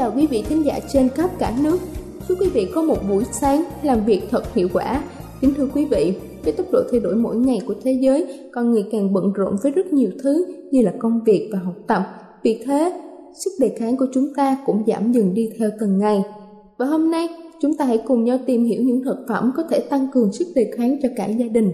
Chào quý vị thính giả trên khắp cả nước. Chúc quý vị có một buổi sáng làm việc thật hiệu quả Kính thưa quý vị, với tốc độ thay đổi mỗi ngày của thế giới, con người càng bận rộn với rất nhiều thứ như là công việc và học tập. Vì thế, sức đề kháng của chúng ta cũng giảm dần đi theo từng ngày. Và hôm nay, chúng ta hãy cùng nhau tìm hiểu những thực phẩm có thể tăng cường sức đề kháng cho cả gia đình.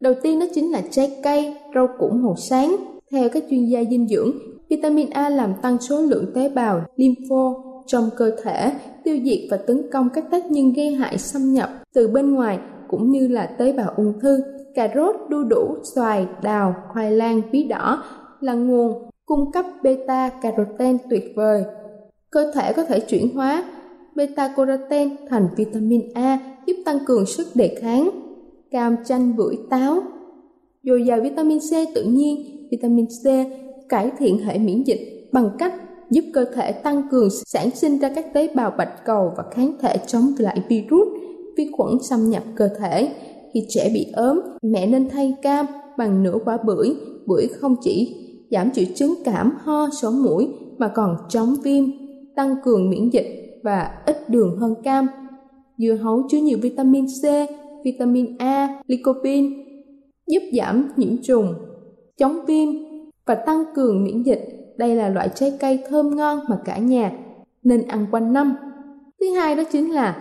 Đầu tiên đó chính là trái cây, rau củ màu sáng. Theo các chuyên gia dinh dưỡng, vitamin A làm tăng số lượng tế bào lympho trong cơ thể, tiêu diệt và tấn công các tác nhân gây hại xâm nhập từ bên ngoài cũng như là tế bào ung thư. Cà rốt, đu đủ, xoài, đào, khoai lang, bí đỏ là nguồn cung cấp beta carotene tuyệt vời. Cơ thể có thể chuyển hóa beta carotene thành vitamin A giúp tăng cường sức đề kháng. Cam, chanh, bưởi, táo dồi dào vitamin C tự nhiên, vitamin C cải thiện hệ miễn dịch bằng cách giúp cơ thể tăng cường sản sinh ra các tế bào bạch cầu và kháng thể chống lại virus, vi khuẩn xâm nhập cơ thể. Khi trẻ bị ốm, mẹ nên thay cam bằng nửa quả bưởi. Bưởi không chỉ giảm triệu chứng cảm ho sổ mũi mà còn chống viêm, tăng cường miễn dịch và ít đường hơn cam. Dưa hấu chứa nhiều vitamin C, vitamin A, lycopene, giúp giảm nhiễm trùng, chống viêm và tăng cường miễn dịch. Đây là loại trái cây thơm ngon mà cả nhà nên ăn quanh năm. Thứ hai đó chính là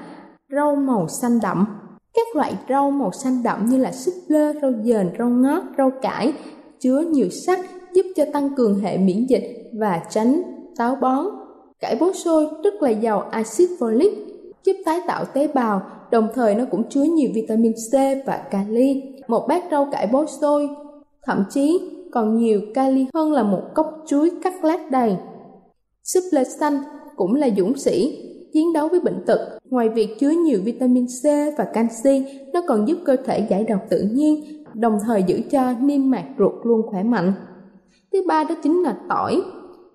rau màu xanh đậm. Các loại rau màu xanh đậm như là súp lơ, rau dền, rau ngót, rau cải chứa nhiều sắt giúp cho tăng cường hệ miễn dịch và tránh táo bón. Cải bó xôi rất là giàu axit folic, giúp tái tạo tế bào, đồng thời nó cũng chứa nhiều vitamin C và kali. Một bát rau cải bó xôi thậm chí còn nhiều kali hơn là một cốc chuối cắt lát đầy. Súp lơ xanh cũng là dũng sĩ, chiến đấu với bệnh tật. Ngoài việc chứa nhiều vitamin C và canxi, nó còn giúp cơ thể giải độc tự nhiên, đồng thời giữ cho niêm mạc ruột luôn khỏe mạnh. Thứ ba đó chính là tỏi.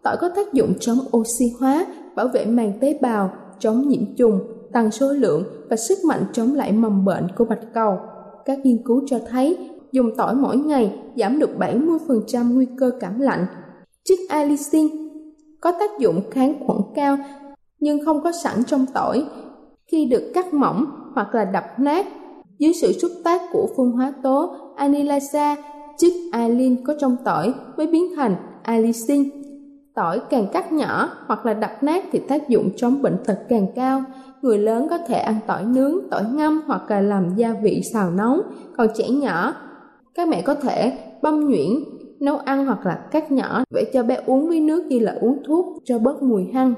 Tỏi có tác dụng chống oxy hóa, bảo vệ màng tế bào, chống nhiễm trùng, tăng số lượng và sức mạnh chống lại mầm bệnh của bạch cầu. Các nghiên cứu cho thấy dùng tỏi mỗi ngày giảm được 70% nguy cơ cảm lạnh. Chất allicin có tác dụng kháng khuẩn cao nhưng không có sẵn trong tỏi. Khi được cắt mỏng hoặc là đập nát dưới sự xúc tác của phun hóa tố anilasa chất alin có trong tỏi mới biến thành allicin. Tỏi càng cắt nhỏ hoặc là đập nát thì tác dụng chống bệnh tật càng cao. Người lớn có thể ăn tỏi nướng, tỏi ngâm hoặc là làm gia vị xào nóng Còn trẻ nhỏ, các mẹ có thể băm nhuyễn, nấu ăn hoặc là cắt nhỏ để cho bé uống với nước như là uống thuốc cho bớt mùi hăng.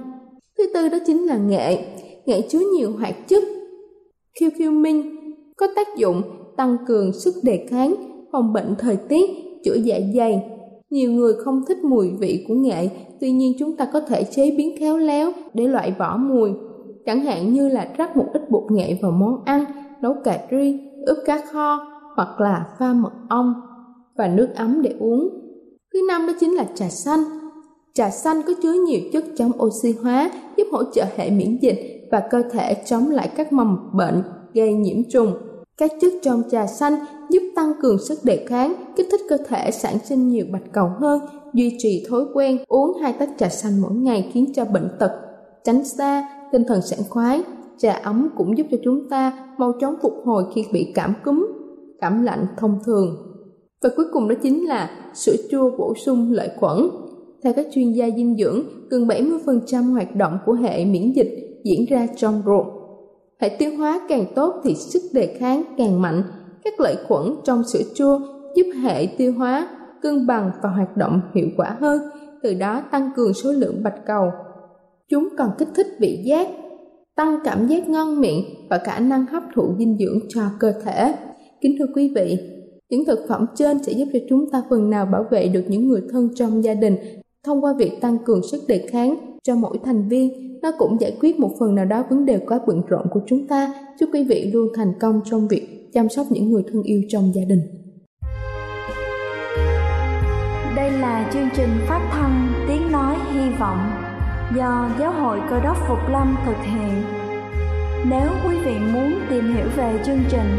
Thứ tư đó chính là nghệ. Nghệ chứa nhiều hoạt chất curcumin có tác dụng tăng cường sức đề kháng, phòng bệnh thời tiết, chữa dạ dày. Nhiều người không thích mùi vị của nghệ, tuy nhiên chúng ta có thể chế biến khéo léo để loại bỏ mùi. Chẳng hạn như là rắc một ít bột nghệ vào món ăn, nấu cà ri, ướp cá kho hoặc là pha mật ong và nước ấm để uống. Thứ năm đó chính là trà xanh. Trà xanh có chứa nhiều chất chống oxy hóa, giúp hỗ trợ hệ miễn dịch và cơ thể chống lại các mầm bệnh gây nhiễm trùng. Các chất trong trà xanh giúp tăng cường sức đề kháng, kích thích cơ thể sản sinh nhiều bạch cầu hơn, duy trì thói quen uống hai tách trà xanh mỗi ngày khiến cho bệnh tật tránh xa, tinh thần sảng khoái. Trà ấm cũng giúp cho chúng ta mau chóng phục hồi khi bị cảm cúm, cảm lạnh thông thường. Và cuối cùng đó chính là sữa chua bổ sung lợi khuẩn. Theo các chuyên gia dinh dưỡng, gần 70% hoạt động của hệ miễn dịch diễn ra trong ruột Hệ tiêu hóa càng tốt thì sức đề kháng càng mạnh. Các lợi khuẩn trong sữa chua giúp hệ tiêu hóa cân bằng và hoạt động hiệu quả hơn, từ đó tăng cường số lượng bạch cầu. Chúng còn kích thích vị giác, tăng cảm giác ngon miệng và khả năng hấp thụ dinh dưỡng cho cơ thể. Kính thưa quý vị, những thực phẩm trên sẽ giúp cho chúng ta phần nào bảo vệ được những người thân trong gia đình thông qua việc tăng cường sức đề kháng cho mỗi thành viên nó cũng giải quyết một phần nào đó vấn đề quá bận rộn của chúng ta. Chúc quý vị luôn thành công trong việc chăm sóc những người thân yêu trong gia đình. Đây là chương trình phát thanh Tiếng Nói Hy Vọng do Giáo hội Cơ đốc Phục Lâm thực hiện. Nếu quý vị muốn tìm hiểu về chương trình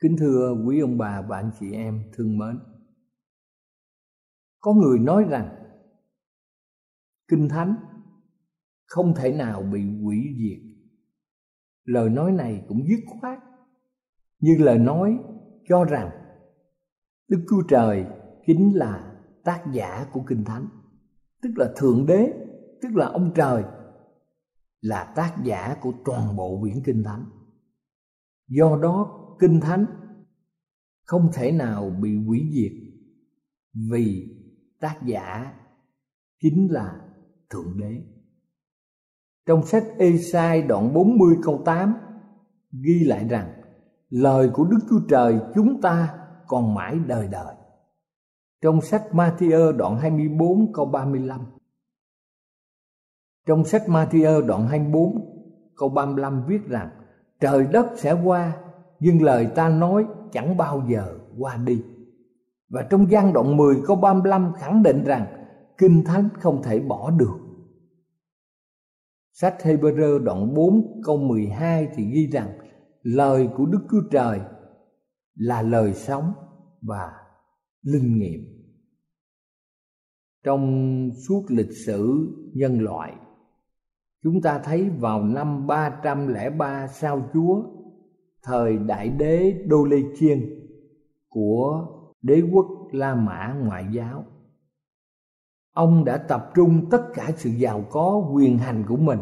Kính thưa quý ông bà và anh chị em thương mến. Có người nói rằng Kinh Thánh không thể nào bị hủy diệt. Lời nói này cũng dứt khoát như lời nói cho rằng Đức Chúa Trời chính là tác giả của Kinh Thánh, tức là Thượng Đế, tức là ông trời là tác giả của toàn bộ quyển Kinh Thánh. Do đó kinh thánh không thể nào bị hủy diệt vì tác giả chính là thượng đế trong sách Ê-sai đoạn 40 câu 8 ghi lại rằng, lời của Đức Chúa Trời chúng ta còn mãi đời đời. Trong sách Matthew đoạn 24 câu 35 Trong sách Matthew đoạn 24 câu 35 viết rằng, Trời đất sẽ qua nhưng lời ta nói chẳng bao giờ qua đi. Và trong gian đoạn 10 câu 35 khẳng định rằng Kinh Thánh không thể bỏ được. Sách Hebrew đoạn 4 câu 12 thì ghi rằng lời của Đức Chúa Trời là lời sống và linh nghiệm. Trong suốt lịch sử nhân loại, chúng ta thấy vào năm 303 sau Chúa thời đại đế Đô Lê Chiên của đế quốc La Mã ngoại giáo. Ông đã tập trung tất cả sự giàu có quyền hành của mình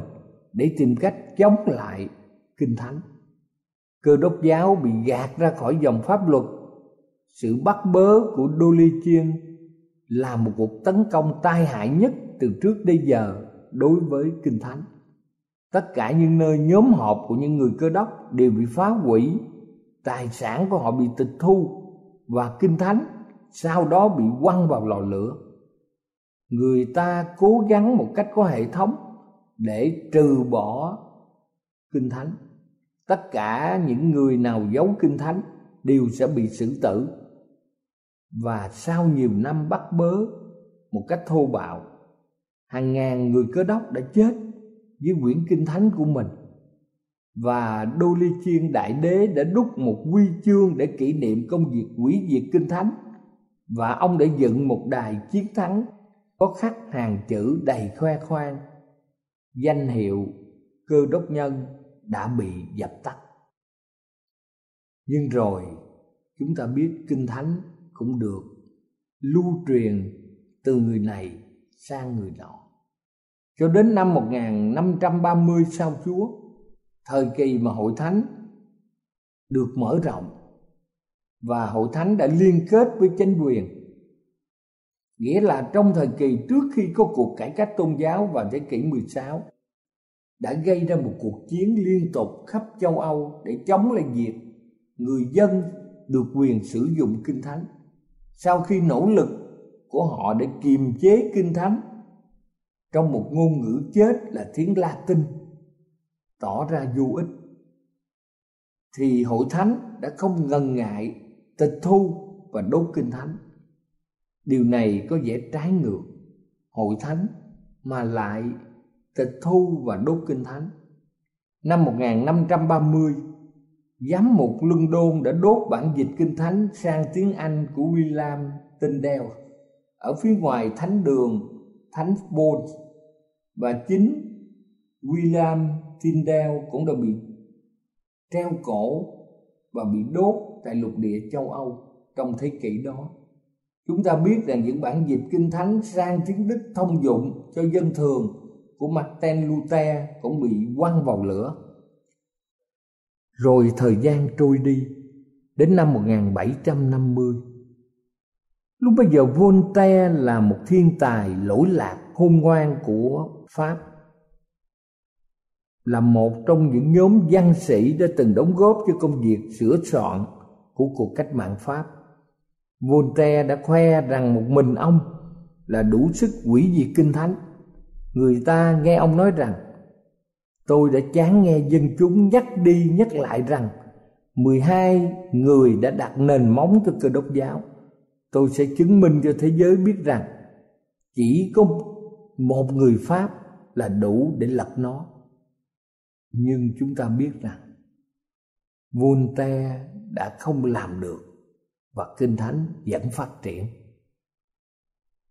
để tìm cách chống lại kinh thánh. Cơ đốc giáo bị gạt ra khỏi dòng pháp luật. Sự bắt bớ của Chiên là một cuộc tấn công tai hại nhất từ trước đến giờ đối với kinh thánh. Tất cả những nơi nhóm họp của những người cơ đốc đều bị phá hủy, tài sản của họ bị tịch thu và kinh thánh sau đó bị quăng vào lò lửa. Người ta cố gắng một cách có hệ thống để trừ bỏ kinh thánh. Tất cả những người nào giấu kinh thánh đều sẽ bị xử tử. Và sau nhiều năm bắt bớ một cách thô bạo, hàng ngàn người cơ đốc đã chết với quyển kinh thánh của mình. Và Đô Ly Chiên Đại Đế đã đúc một quy chương để kỷ niệm công việc quỷ diệt kinh thánh. Và ông đã dựng một đài chiến thắng có khắc hàng chữ đầy khoe khoang. Danh hiệu cơ đốc nhân đã bị dập tắt. Nhưng rồi, chúng ta biết kinh thánh cũng được lưu truyền từ người này sang người nọ cho đến năm 1530 sau Chúa, thời kỳ mà hội thánh được mở rộng và hội thánh đã liên kết với chính quyền. Nghĩa là trong thời kỳ trước khi có cuộc cải cách tôn giáo vào thế kỷ 16 đã gây ra một cuộc chiến liên tục khắp châu Âu để chống lại việc người dân được quyền sử dụng kinh thánh. Sau khi nỗ lực của họ để kiềm chế kinh thánh trong một ngôn ngữ chết là tiếng Latin, tỏ ra vô ích. Thì hội thánh đã không ngần ngại tịch thu và đốt kinh thánh. Điều này có vẻ trái ngược. Hội thánh mà lại tịch thu và đốt kinh thánh. Năm 1530 giám mục London đã đốt bản dịch kinh thánh sang tiếng Anh của William Tyndale ở phía ngoài thánh đường thánh Paul và chính William Tyndale cũng đã bị treo cổ và bị đốt tại lục địa châu Âu trong thế kỷ đó. Chúng ta biết rằng những bản dịch kinh thánh sang tiếng Đức thông dụng cho dân thường của Martin Luther cũng bị quăng vào lửa. Rồi thời gian trôi đi, đến năm 1750 Lúc bây giờ Voltaire là một thiên tài lỗi lạc khôn ngoan của Pháp là một trong những nhóm văn sĩ đã từng đóng góp cho công việc sửa soạn của cuộc cách mạng Pháp. Voltaire đã khoe rằng một mình ông là đủ sức quỷ diệt kinh thánh. Người ta nghe ông nói rằng, Tôi đã chán nghe dân chúng nhắc đi nhắc lại rằng 12 người đã đặt nền móng cho cơ đốc giáo tôi sẽ chứng minh cho thế giới biết rằng chỉ có một người pháp là đủ để lập nó nhưng chúng ta biết rằng Voltaire đã không làm được và Kinh Thánh vẫn phát triển.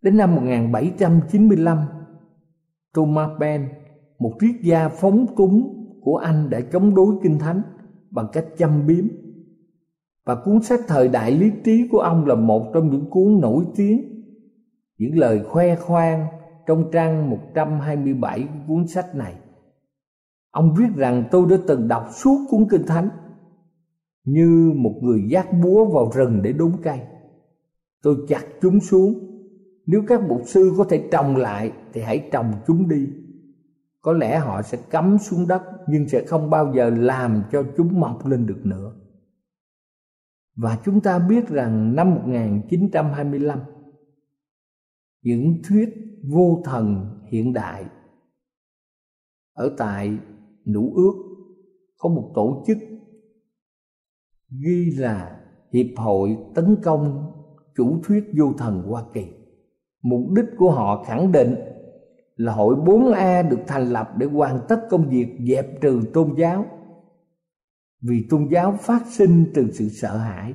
Đến năm 1795, Thomas Paine, một triết gia phóng túng của Anh đã chống đối Kinh Thánh bằng cách châm biếm và cuốn sách thời đại lý trí của ông là một trong những cuốn nổi tiếng. Những lời khoe khoang trong trang 127 của cuốn sách này. Ông viết rằng, tôi đã từng đọc suốt cuốn kinh thánh như một người giác búa vào rừng để đốn cây. Tôi chặt chúng xuống. Nếu các mục sư có thể trồng lại thì hãy trồng chúng đi. Có lẽ họ sẽ cắm xuống đất nhưng sẽ không bao giờ làm cho chúng mọc lên được nữa và chúng ta biết rằng năm 1925 những thuyết vô thần hiện đại ở tại Nữ ước có một tổ chức ghi là Hiệp hội tấn công chủ thuyết vô thần Hoa Kỳ. Mục đích của họ khẳng định là hội 4A được thành lập để hoàn tất công việc dẹp trừ tôn giáo vì tôn giáo phát sinh từ sự sợ hãi.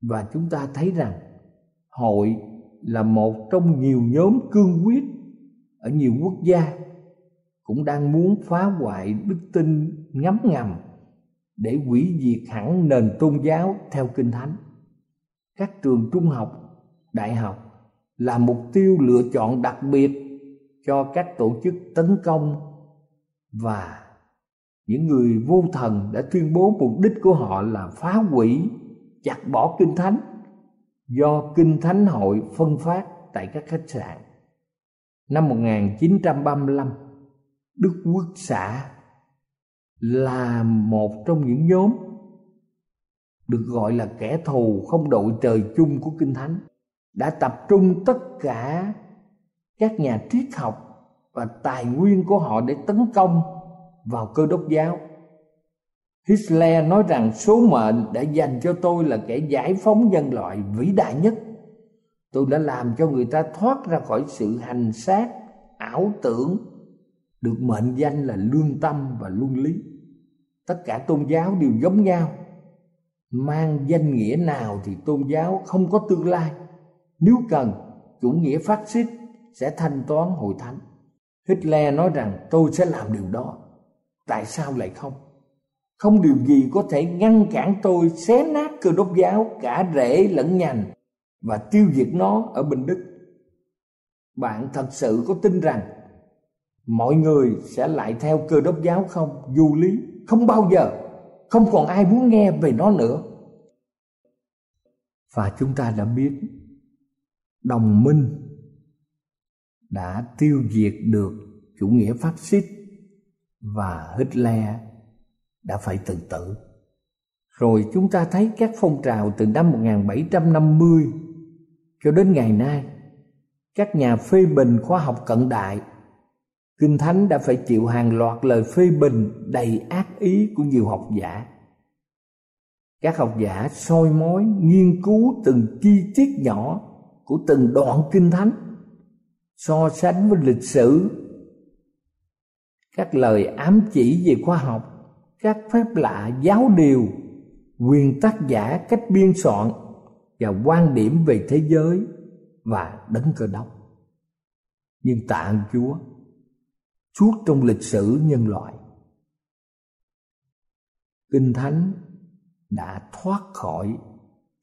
Và chúng ta thấy rằng, hội là một trong nhiều nhóm cương quyết ở nhiều quốc gia cũng đang muốn phá hoại đức tin ngấm ngầm để hủy diệt hẳn nền tôn giáo theo kinh thánh. Các trường trung học, đại học là mục tiêu lựa chọn đặc biệt cho các tổ chức tấn công và những người vô thần đã tuyên bố mục đích của họ là phá hủy, chặt bỏ kinh thánh, do kinh thánh hội phân phát tại các khách sạn. Năm 1935 Đức Quốc xã là một trong những nhóm được gọi là kẻ thù không đội trời chung của kinh thánh, đã tập trung tất cả các nhà triết học và tài nguyên của họ để tấn công vào cơ đốc giáo Hitler nói rằng số mệnh đã dành cho tôi là kẻ giải phóng nhân loại vĩ đại nhất. Tôi đã làm cho người ta thoát ra khỏi sự hành xác, ảo tưởng, được mệnh danh là lương tâm và luân lý. Tất cả tôn giáo đều giống nhau. Mang danh nghĩa nào thì tôn giáo không có tương lai. Nếu cần, chủ nghĩa phát xít sẽ thanh toán hội thánh. Hitler nói rằng tôi sẽ làm điều đó. Tại sao lại không? Không điều gì có thể ngăn cản tôi xé nát cơ đốc giáo cả rễ lẫn nhành và tiêu diệt nó ở Bình Đức. Bạn thật sự có tin rằng mọi người sẽ lại theo cơ đốc giáo không? Du lý, không bao giờ, không còn ai muốn nghe về nó nữa. Và chúng ta đã biết đồng minh đã tiêu diệt được chủ nghĩa phát xít và Hitler đã phải tự tử. Rồi chúng ta thấy các phong trào từ năm 1750 cho đến ngày nay, các nhà phê bình khoa học cận đại, Kinh Thánh đã phải chịu hàng loạt lời phê bình đầy ác ý của nhiều học giả. Các học giả soi mói nghiên cứu từng chi tiết nhỏ của từng đoạn Kinh Thánh, so sánh với lịch sử, các lời ám chỉ về khoa học, các phép lạ giáo điều, quyền tác giả cách biên soạn và quan điểm về thế giới và đấng cơ đốc. Nhưng tạ ơn chúa, suốt trong lịch sử nhân loại. Kinh thánh đã thoát khỏi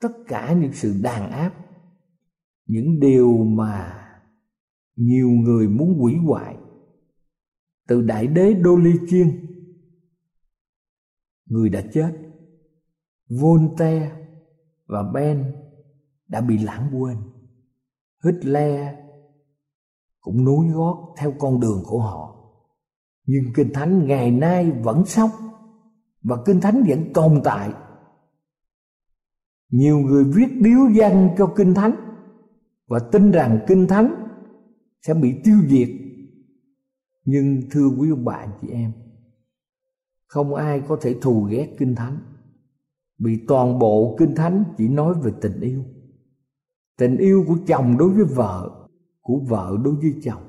tất cả những sự đàn áp, những điều mà nhiều người muốn hủy hoại từ đại đế đô ly chiên. Người đã chết, voltaire và ben đã bị lãng quên. Hitler cũng nối gót theo con đường của họ. Nhưng kinh thánh ngày nay vẫn sống và kinh thánh vẫn tồn tại. Nhiều người viết điếu văn cho kinh thánh và tin rằng kinh thánh sẽ bị tiêu diệt nhưng thưa quý ông bà chị em, không ai có thể thù ghét kinh thánh. Vì toàn bộ kinh thánh chỉ nói về tình yêu. Tình yêu của chồng đối với vợ, của vợ đối với chồng,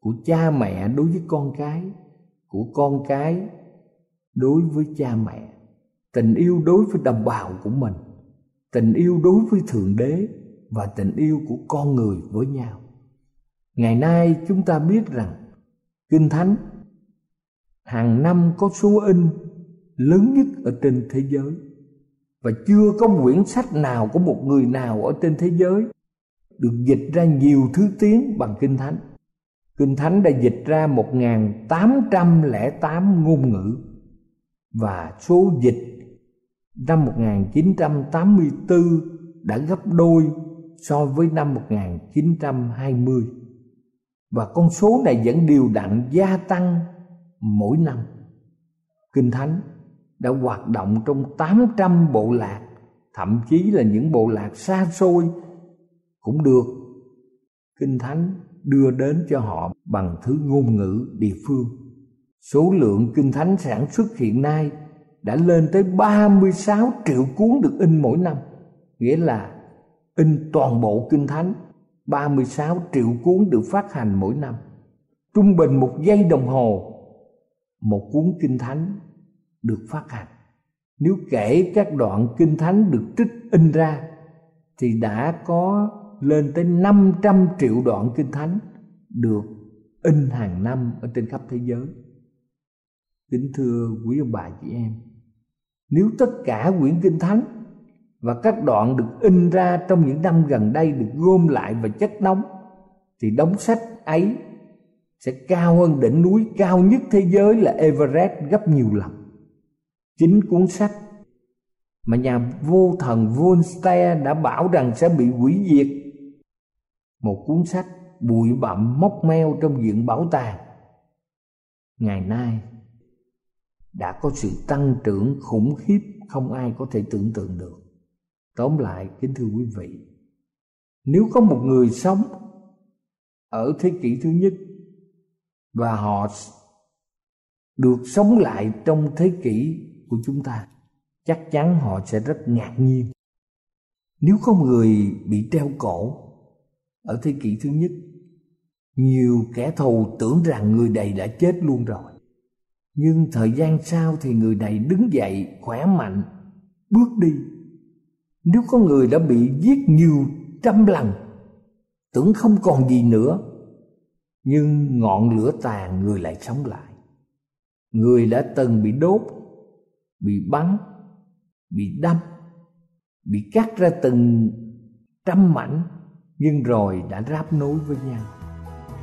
của cha mẹ đối với con cái, của con cái đối với cha mẹ. Tình yêu đối với đồng bào của mình, tình yêu đối với thượng đế và tình yêu của con người với nhau. Ngày nay chúng ta biết rằng kinh thánh. Hàng năm có số in lớn nhất ở trên thế giới. Và chưa có quyển sách nào của một người nào ở trên thế giới được dịch ra nhiều thứ tiếng bằng kinh thánh. Kinh thánh đã dịch ra 1808 ngôn ngữ và số dịch năm 1984 đã gấp đôi so với năm 1920 và con số này vẫn điều đặn gia tăng mỗi năm. Kinh Thánh đã hoạt động trong 800 bộ lạc, Thậm chí là những bộ lạc xa xôi Cũng được. Kinh Thánh đưa đến cho họ bằng thứ ngôn ngữ địa phương. Số lượng Kinh Thánh sản xuất hiện nay đã lên tới 36 triệu cuốn được in mỗi năm, Nghĩa là in toàn bộ Kinh Thánh. 36 triệu cuốn được phát hành mỗi năm Trung bình một giây đồng hồ một cuốn kinh thánh được phát hành nếu kể các đoạn kinh thánh được trích in ra thì đã có lên tới 500 triệu đoạn kinh thánh được in hàng năm ở trên khắp thế giới. Kính thưa quý ông bà chị em, nếu tất cả quyển kinh thánh và các đoạn được in ra trong những năm gần đây được gom lại và chất đóng thì đóng sách ấy sẽ cao hơn đỉnh núi cao nhất thế giới là Everest gấp nhiều lần. Chính cuốn sách mà nhà vô thần Voltaire đã bảo rằng sẽ bị hủy diệt. Một cuốn sách bụi bặm móc meo trong viện bảo tàng. Ngày nay đã có sự tăng trưởng khủng khiếp không ai có thể tưởng tượng được. Tóm lại, kính thưa quý vị, nếu có một người sống ở thế kỷ thứ nhất và họ được sống lại trong thế kỷ của chúng ta chắc chắn họ sẽ rất ngạc nhiên. Nếu có người bị treo cổ ở thế kỷ thứ nhất nhiều kẻ thù tưởng rằng người này đã chết luôn rồi. Nhưng thời gian sau thì người này đứng dậy khỏe mạnh bước đi nếu có người đã bị giết nhiều trăm lần, tưởng không còn gì nữa, nhưng ngọn lửa tàn, người lại sống lại. Người đã từng bị đốt, bị bắn, bị đâm, bị cắt ra từng trăm mảnh, nhưng rồi đã ráp nối với nhau.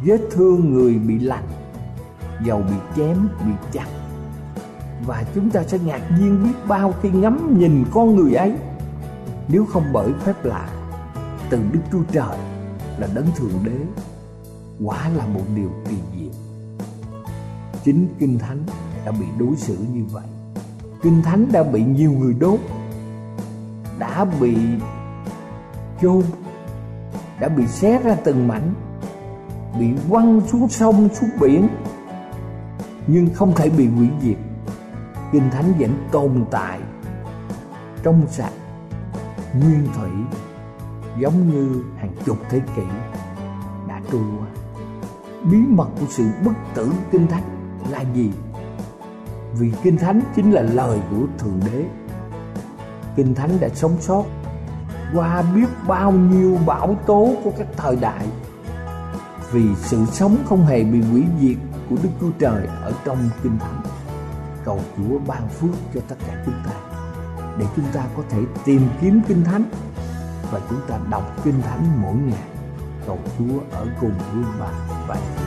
Vết thương người bị lành, dầu bị chém, bị chặt. Và chúng ta sẽ ngạc nhiên biết bao khi ngắm nhìn con người ấy nếu không bởi phép lạ, từ đức chúa trời là đấng thượng đế, quả là một điều kỳ diệu. Chính kinh thánh đã bị đối xử như vậy. Kinh thánh đã bị nhiều người đốt, đã bị chôn, đã bị xé ra từng mảnh, bị quăng xuống sông, xuống biển, nhưng không thể bị hủy diệt. Kinh thánh vẫn tồn tại trong sạch nguyên thủy, giống như hàng chục thế kỷ đã trôi qua. Bí mật của sự bất tử kinh thánh là gì? Vì kinh thánh chính là lời của thượng đế. Kinh thánh đã sống sót, qua biết bao nhiêu bão tố của các thời đại. Vì sự sống không hề bị hủy diệt của đức chúa trời ở trong kinh thánh, cầu chúa ban phước cho tất cả chúng ta để chúng ta có thể tìm kiếm kinh thánh và chúng ta đọc kinh thánh mỗi ngày. Cầu chúa ở cùng với bạn và chị.